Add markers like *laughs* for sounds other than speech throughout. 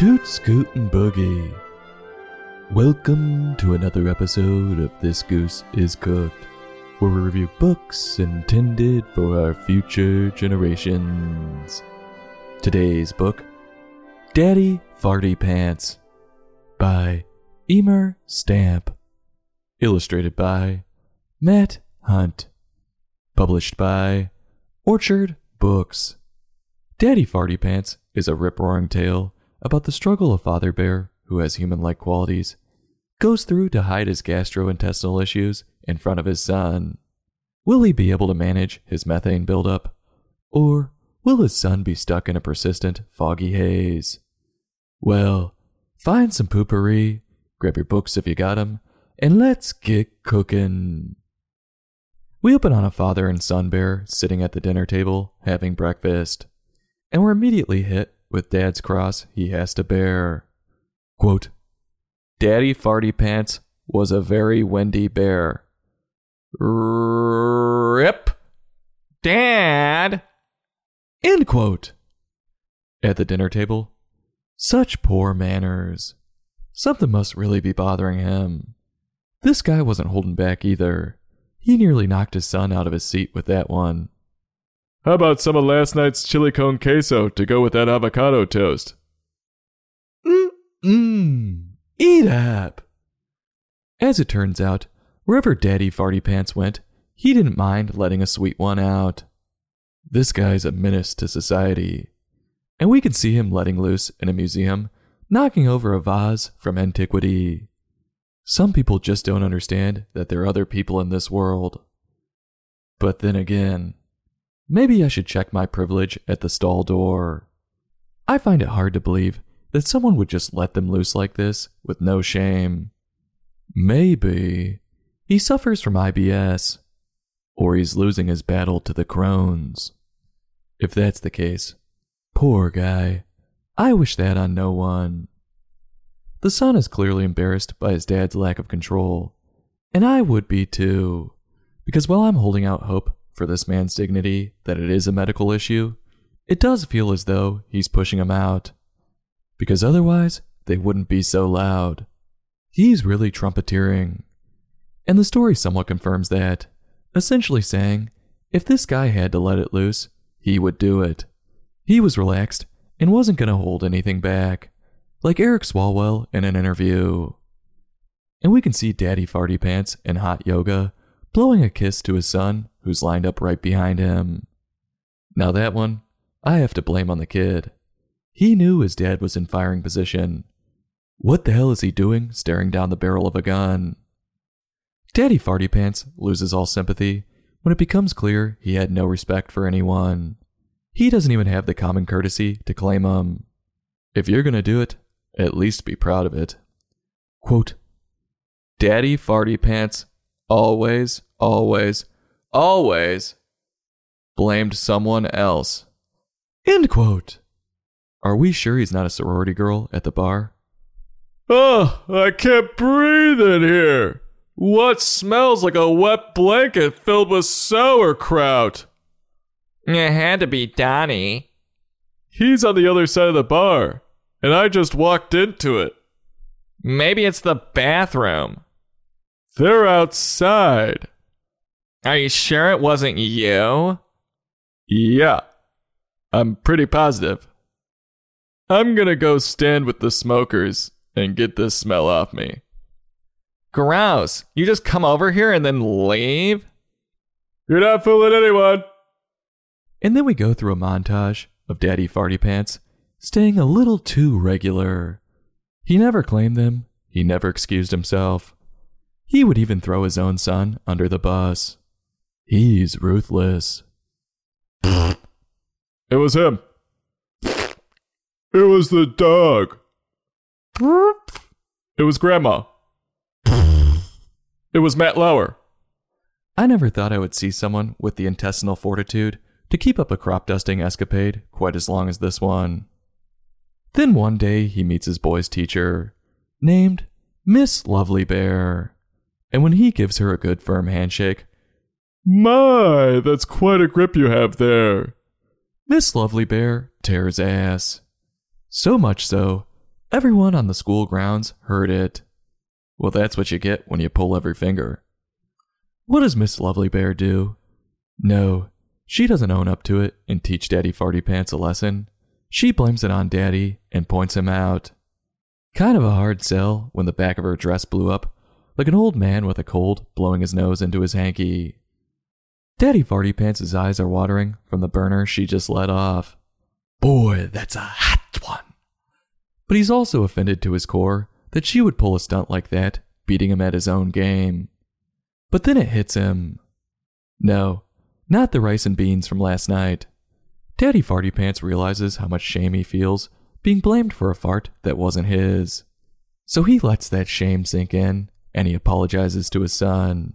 Toot Scoot and Boogie. Welcome to another episode of This Goose is Cooked, where we review books intended for our future generations. Today's book, Daddy Farty Pants, by Emer Stamp. Illustrated by Matt Hunt. Published by Orchard Books. Daddy Farty Pants is a rip roaring tale about the struggle a father bear, who has human like qualities, goes through to hide his gastrointestinal issues in front of his son. Will he be able to manage his methane buildup? Or will his son be stuck in a persistent, foggy haze? Well, find some poopery, grab your books if you got 'em, and let's get cookin'. We open on a father and son bear sitting at the dinner table having breakfast, and we're immediately hit with Dad's cross he has to bear. Quote, Daddy Farty Pants was a very windy bear. Rip. Dad. End quote. At the dinner table, such poor manners. Something must really be bothering him. This guy wasn't holding back either. He nearly knocked his son out of his seat with that one. How about some of last night's chili con queso to go with that avocado toast? Mmm, eat up. As it turns out, wherever Daddy Farty Pants went, he didn't mind letting a sweet one out. This guy's a menace to society. And we can see him letting loose in a museum, knocking over a vase from antiquity. Some people just don't understand that there are other people in this world. But then again, maybe I should check my privilege at the stall door. I find it hard to believe that someone would just let them loose like this with no shame. Maybe he suffers from IBS, or he's losing his battle to the Crohn's. If that's the case, poor guy. I wish that on no one. The son is clearly embarrassed by his dad's lack of control, and I would be too, because while I'm holding out hope for this man's dignity that it is a medical issue, it does feel as though he's pushing him out because otherwise they wouldn't be so loud. He's really trumpeteering. And the story somewhat confirms that, essentially saying, if this guy had to let it loose, he would do it. He was relaxed and wasn't going to hold anything back, like Eric Swalwell in an interview. And we can see Daddy Farty Pants in hot yoga blowing a kiss to his son who's lined up right behind him. Now, that one, I have to blame on the kid. He knew his dad was in firing position. What the hell is he doing staring down the barrel of a gun? Daddy Farty Pants loses all sympathy when it becomes clear he had no respect for anyone. He doesn't even have the common courtesy to claim him. If you're gonna do it, at least be proud of it. Quote, Daddy Farty Pants always, always, always blamed someone else. End quote. Are we sure he's not a sorority girl at the bar? Oh, I can't breathe in here. What smells like a wet blanket filled with sauerkraut? It had to be Donnie. He's on the other side of the bar, and I just walked into it. Maybe it's the bathroom. They're outside. Are you sure it wasn't you? Yeah, I'm pretty positive. I'm gonna go stand with the smokers and get this smell off me. Gross. You just come over here and then leave? You're not fooling anyone. And then we go through a montage of Daddy Farty Pants staying a little too regular. He never claimed them, he never excused himself. He would even throw his own son under the bus. He's ruthless. It was him. It was the dog. It was Grandma. It was Matt Lauer. I never thought I would see someone with the intestinal fortitude to keep up a crop dusting escapade quite as long as this one. Then one day he meets his boy's teacher, named Miss Lovely Bear. And when he gives her a good firm handshake, My, that's quite a grip you have there. Miss Lovely Bear tears ass. So much so Everyone on the school grounds heard it. Well, that's what you get when you pull every finger. What does Miss Lovely Bear do? No, she doesn't own up to it and teach Daddy Farty Pants a lesson. She blames it on Daddy and points him out. Kind of a hard sell when the back of her dress blew up, like an old man with a cold blowing his nose into his hanky. Daddy Farty Pants' eyes are watering from the burner she just let off. Boy, that's a hot one. But he's also offended to his core that she would pull a stunt like that, beating him at his own game. But then it hits him. No, not the rice and beans from last night. Daddy Farty Pants realizes how much shame he feels being blamed for a fart that wasn't his. So he lets that shame sink in and he apologizes to his son.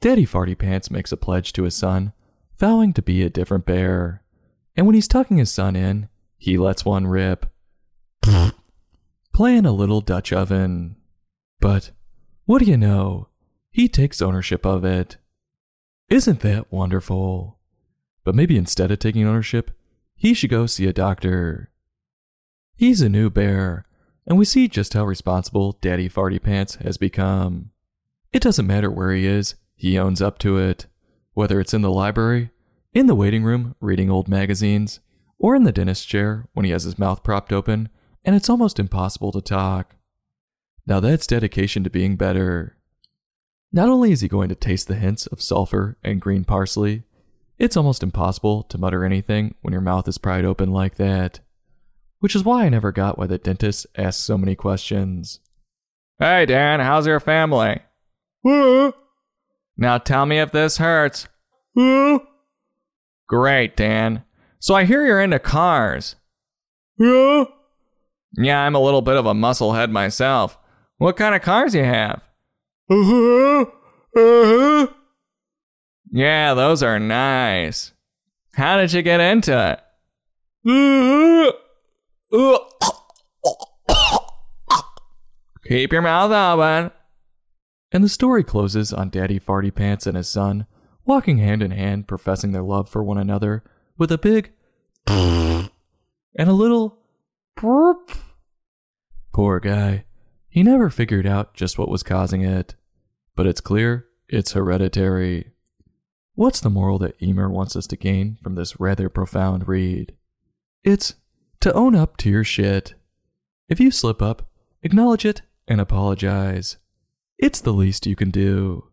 Daddy Farty Pants makes a pledge to his son, vowing to be a different bear. And when he's tucking his son in, he lets one rip. *laughs* Playing a little Dutch oven. But what do you know? He takes ownership of it. Isn't that wonderful? But maybe instead of taking ownership, he should go see a doctor. He's a new bear, and we see just how responsible Daddy Farty Pants has become. It doesn't matter where he is, he owns up to it. Whether it's in the library, in the waiting room reading old magazines, or in the dentist chair when he has his mouth propped open and it's almost impossible to talk. Now that's dedication to being better. Not only is he going to taste the hints of sulfur and green parsley, it's almost impossible to mutter anything when your mouth is pried open like that. Which is why I never got why the dentist asked so many questions. Hey, Dan, how's your family? Now tell me if this hurts. Great, Dan. So I hear you're into cars. yeah. Yeah, I'm a little bit of a musclehead myself. What kind of cars you have? Yeah, those are nice. How did you get into it? Keep your mouth open. And the story closes on Daddy Farty Pants and his son walking hand in hand, professing their love for one another with a big and a little Poor guy. He never figured out just what was causing it. But it's clear it's hereditary. What's the moral that Emer wants us to gain from this rather profound read? It's to own up to your shit. If you slip up, acknowledge it and apologize. It's the least you can do.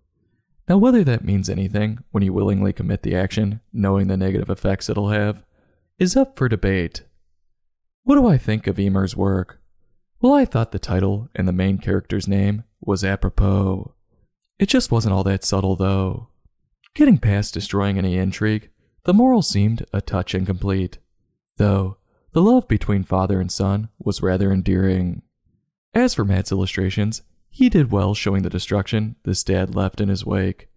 Now, whether that means anything when you willingly commit the action, knowing the negative effects it'll have, is up for debate. What do I think of Emer's work? Well, I thought the title and the main character's name was apropos. It just wasn't all that subtle, though. Getting past destroying any intrigue, the moral seemed a touch incomplete. Though, the love between father and son was rather endearing. As for Matt's illustrations, he did well showing the destruction this dad left in his wake,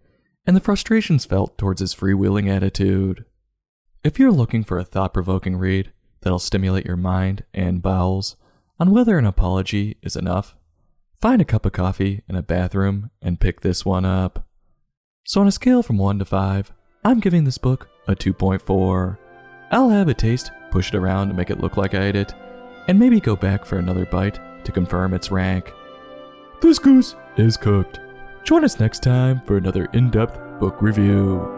and the frustrations felt towards his freewheeling attitude. If you're looking for a thought provoking read that'll stimulate your mind and bowels on whether an apology is enough, find a cup of coffee in a bathroom and pick this one up. So, on a scale from 1 to 5, I'm giving this book a 2.4. I'll have a taste, push it around to make it look like I ate it, and maybe go back for another bite to confirm its rank. This goose is cooked. Join us next time for another in depth book review.